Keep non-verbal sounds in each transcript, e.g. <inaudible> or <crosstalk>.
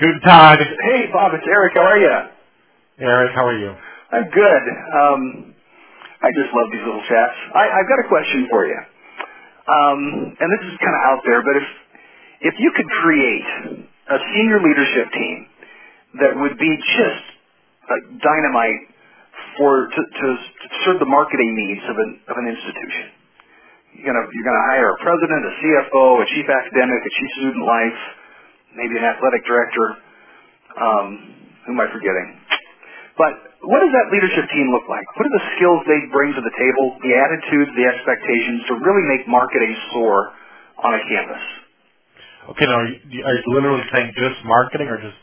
Guten Tag. Hey, Bob, it's Eric. How are you? Eric, how are you? I'm good. Um, I just love these little chats. I, I've got a question for you. Um, and this is kind of out there, but if if you could create a senior leadership team that would be just a dynamite for to, to serve the marketing needs of an of an institution, you're gonna you're gonna hire a president, a CFO, a chief academic, a chief student life, maybe an athletic director. Um, who am I forgetting? But what does that leadership team look like? What are the skills they bring to the table, the attitudes, the expectations to really make marketing soar on a campus? Okay, now are you, are you literally saying just marketing or just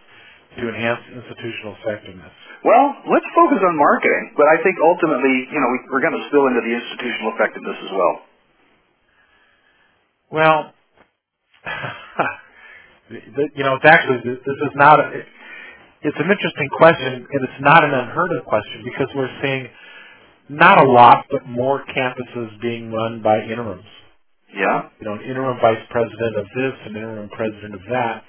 to enhance institutional effectiveness? Well, let's focus on marketing, but I think ultimately, you know, we, we're going to spill into the institutional effectiveness as well. Well, you know, it's actually this is not. A, it's an interesting question, and it's not an unheard of question because we're seeing not a lot, but more campuses being run by interims. Yeah. You know, an interim vice president of this, an interim president of that.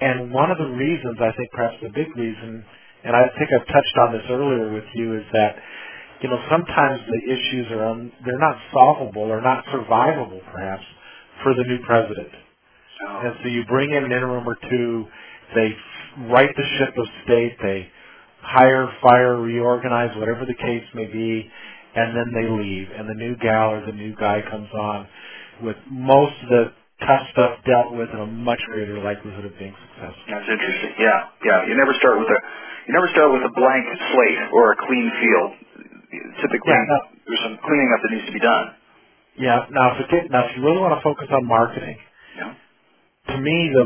And one of the reasons, I think perhaps the big reason, and I think I've touched on this earlier with you, is that, you know, sometimes the issues are, un, they're not solvable or not survivable perhaps for the new president. And so you bring in an interim or two, they right the ship of state, they hire, fire, reorganize, whatever the case may be, and then they leave. And the new gal or the new guy comes on with most of the tough stuff dealt with and a much greater likelihood of being successful. That's interesting. Yeah, yeah. You never start with a you never start with a blank slate or a clean field. Typically, Yeah, no. there's some cleaning up that needs to be done. Yeah. Now, if it, now, if you really want to focus on marketing, Yeah. To me, the,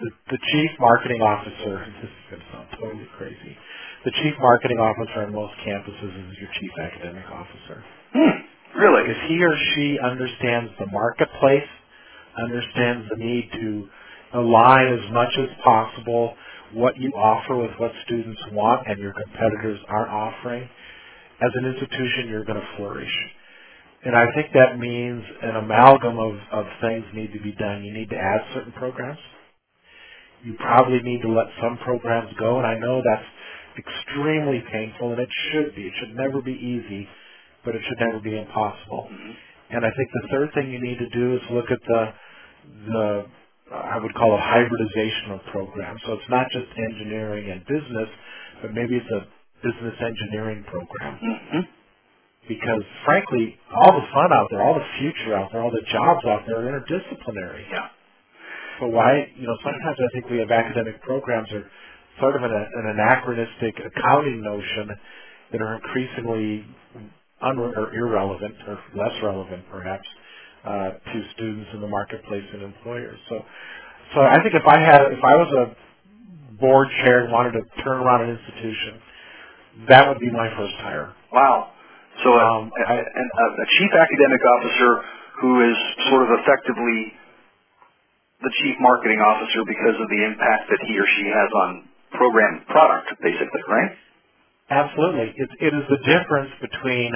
the the chief marketing officer. <laughs> This is going to sound totally crazy. The chief marketing officer on most campuses is your chief academic officer. Hmm. Really? Because he or she understands the marketplace, understands the need to align as much as possible what you offer with what students want and your competitors aren't offering, as an institution, you're going to flourish. And I think that means an amalgam of, of things need to be done. You need to add certain programs. You probably need to let some programs go, and I know that's extremely painful, and it should be. It should never be easy, but it should never be impossible. And I think the third thing you need to do is look at the the I would call it hybridization of programs. So it's not just engineering and business, but maybe it's a business engineering program Mm-hmm. Because frankly, all the fun out there, all the future out there, all the jobs out there are interdisciplinary. Yeah. So why, you know, sometimes I think we have academic programs are sort of an, an anachronistic accounting notion that are increasingly un- or irrelevant or less relevant perhaps uh, to students in the marketplace and employers. So, so I think if I had, if I was a board chair and wanted to turn around an institution, that would be my first hire. Wow. So a, Um, a, a, a chief academic officer who is sort of effectively the chief marketing officer because of the impact that he or she has on program product, basically, right? Absolutely. It, it is the difference between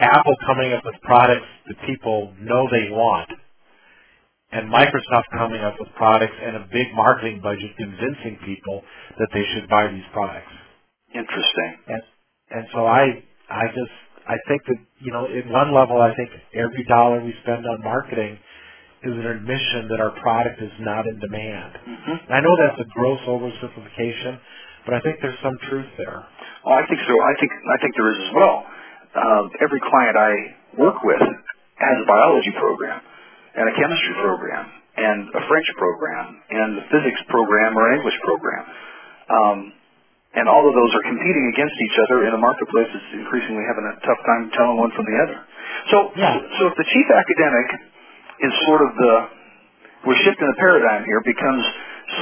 Apple coming up with products that people know they want and Microsoft coming up with products and a big marketing budget convincing people that they should buy these products. Interesting. And, and so I, I just, I think that, you know, at one level, I think every dollar we spend on marketing is an admission that our product is not in demand. Mm-hmm. And I know that's a gross oversimplification, but I think there's some truth there. Oh, I think so. I think I think there is as well. Uh, every client I work with has a biology program, and a chemistry program, and a French program, and a physics program or an English program. Um, and all of those are competing against each other in a marketplace that's increasingly having a tough time telling one from the other. So, Yeah. so if the chief academic is sort of the we're shifting the paradigm here becomes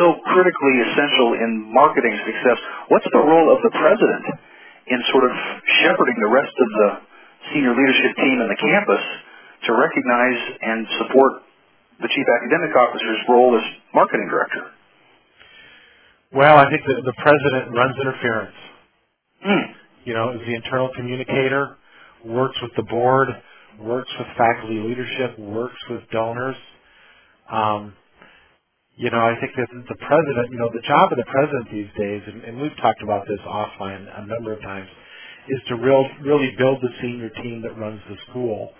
so critically essential in marketing success. What's the role of the president in sort of shepherding the rest of the senior leadership team and the campus to recognize and support the chief academic officer's role as marketing director? Well, I think that the president runs interference. Hmm. You know, is the internal communicator, works with the board, works with faculty leadership, works with donors. Um, you know, I think that the president, you know, the job of the president these days, and, and we've talked about this offline a number of times, is to real, really build the senior team that runs the school.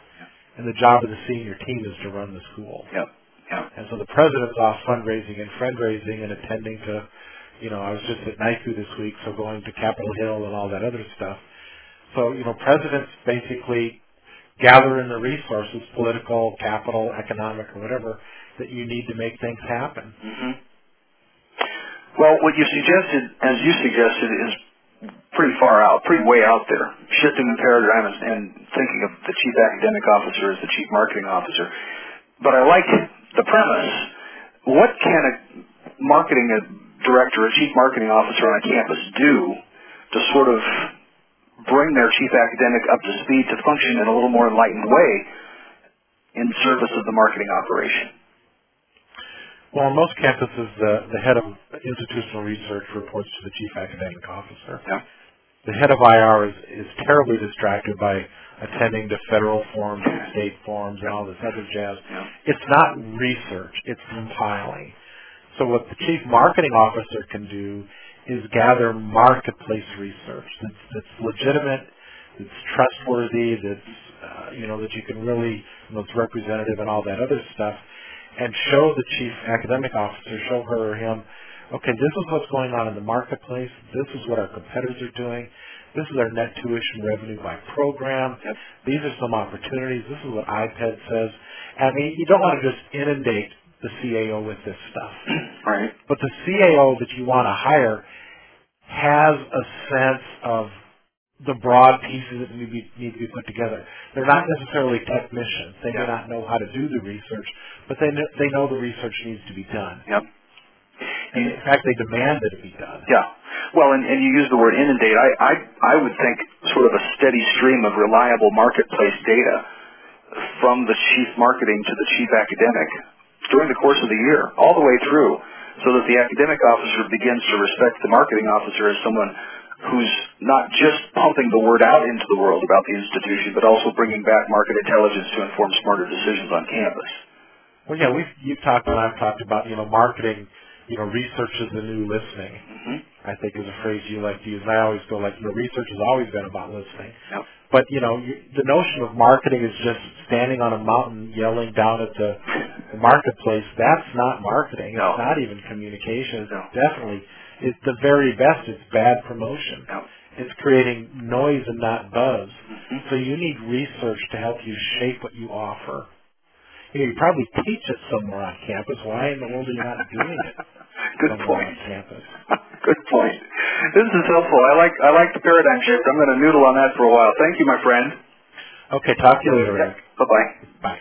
And the job of the senior team is to run the school. Yep. Yep. And so the president's off fundraising and fundraising and attending to, you know, I was just at NAICU this week, so going to Capitol Hill and all that other stuff. So, you know, presidents basically gather in the resources, political, capital, economic, or whatever, that you need to make things happen. Mm-hmm. Well, what you suggested, as you suggested, is pretty far out, pretty way out there, shifting the paradigm and, and thinking of the chief academic officer as the chief marketing officer. But I like the premise. What can a marketing director, or chief marketing officer on a campus do to sort of bring their chief academic up to speed to function in a little more enlightened way in service of the marketing operation? Well, on most campuses, the, the head of institutional research reports to the chief academic officer. Yeah. The head of IR is, is terribly distracted by attending to federal forms and state forms and all this other jazz. Yeah. It's not research, it's compiling. So what the chief marketing officer can do is gather marketplace research that's, that's legitimate, that's trustworthy, that's, uh, you know, that you can really, you know, it's representative and all that other stuff and show the chief academic officer, show her or him, okay, this is what's going on in the marketplace. This is what our competitors are doing. This is our net tuition revenue by program. These are some opportunities. This is what IPEDS says. I mean, you don't want to just inundate the CAO with this stuff. <clears throat> Right. But the CAO that you want to hire has a sense of the broad pieces that need to be, need to be put together. They're not necessarily technicians. They Yeah. may not know how to do the research, but they know, they know the research needs to be done. Yep. And in fact, they demand that it be done. Yeah. Well, and, and you use the word inundate. I, I, I would think sort of a steady stream of reliable marketplace data from the chief marketing to the chief academic during the course of the year, all the way through, so that the academic officer begins to respect the marketing officer as someone who's not just pumping the word out into the world about the institution, but also bringing back market intelligence to inform smarter decisions on campus. Well, yeah, we've you've talked and I've talked about you know marketing. You know, research is the new listening. Mm-hmm. I think is a phrase you like to use. And I always go like, you know, research has always been about listening. Yep. But you know, you, the notion of marketing is just standing on a mountain yelling down at the, the marketplace. That's not marketing. It's not even communication. It's No. definitely, it's the very best. It's bad promotion. Yep. It's creating noise and not buzz. Mhm. So you need research to help you shape what you offer. You, know, you probably teach it somewhere on campus. Why in the world are you not doing it <laughs> Good point. on campus? <laughs> Good point. This is helpful. I like I like the paradigm shift. I'm going to noodle on that for a while. Thank you, my friend. Okay, talk to you later, Eric. Bye bye. Bye.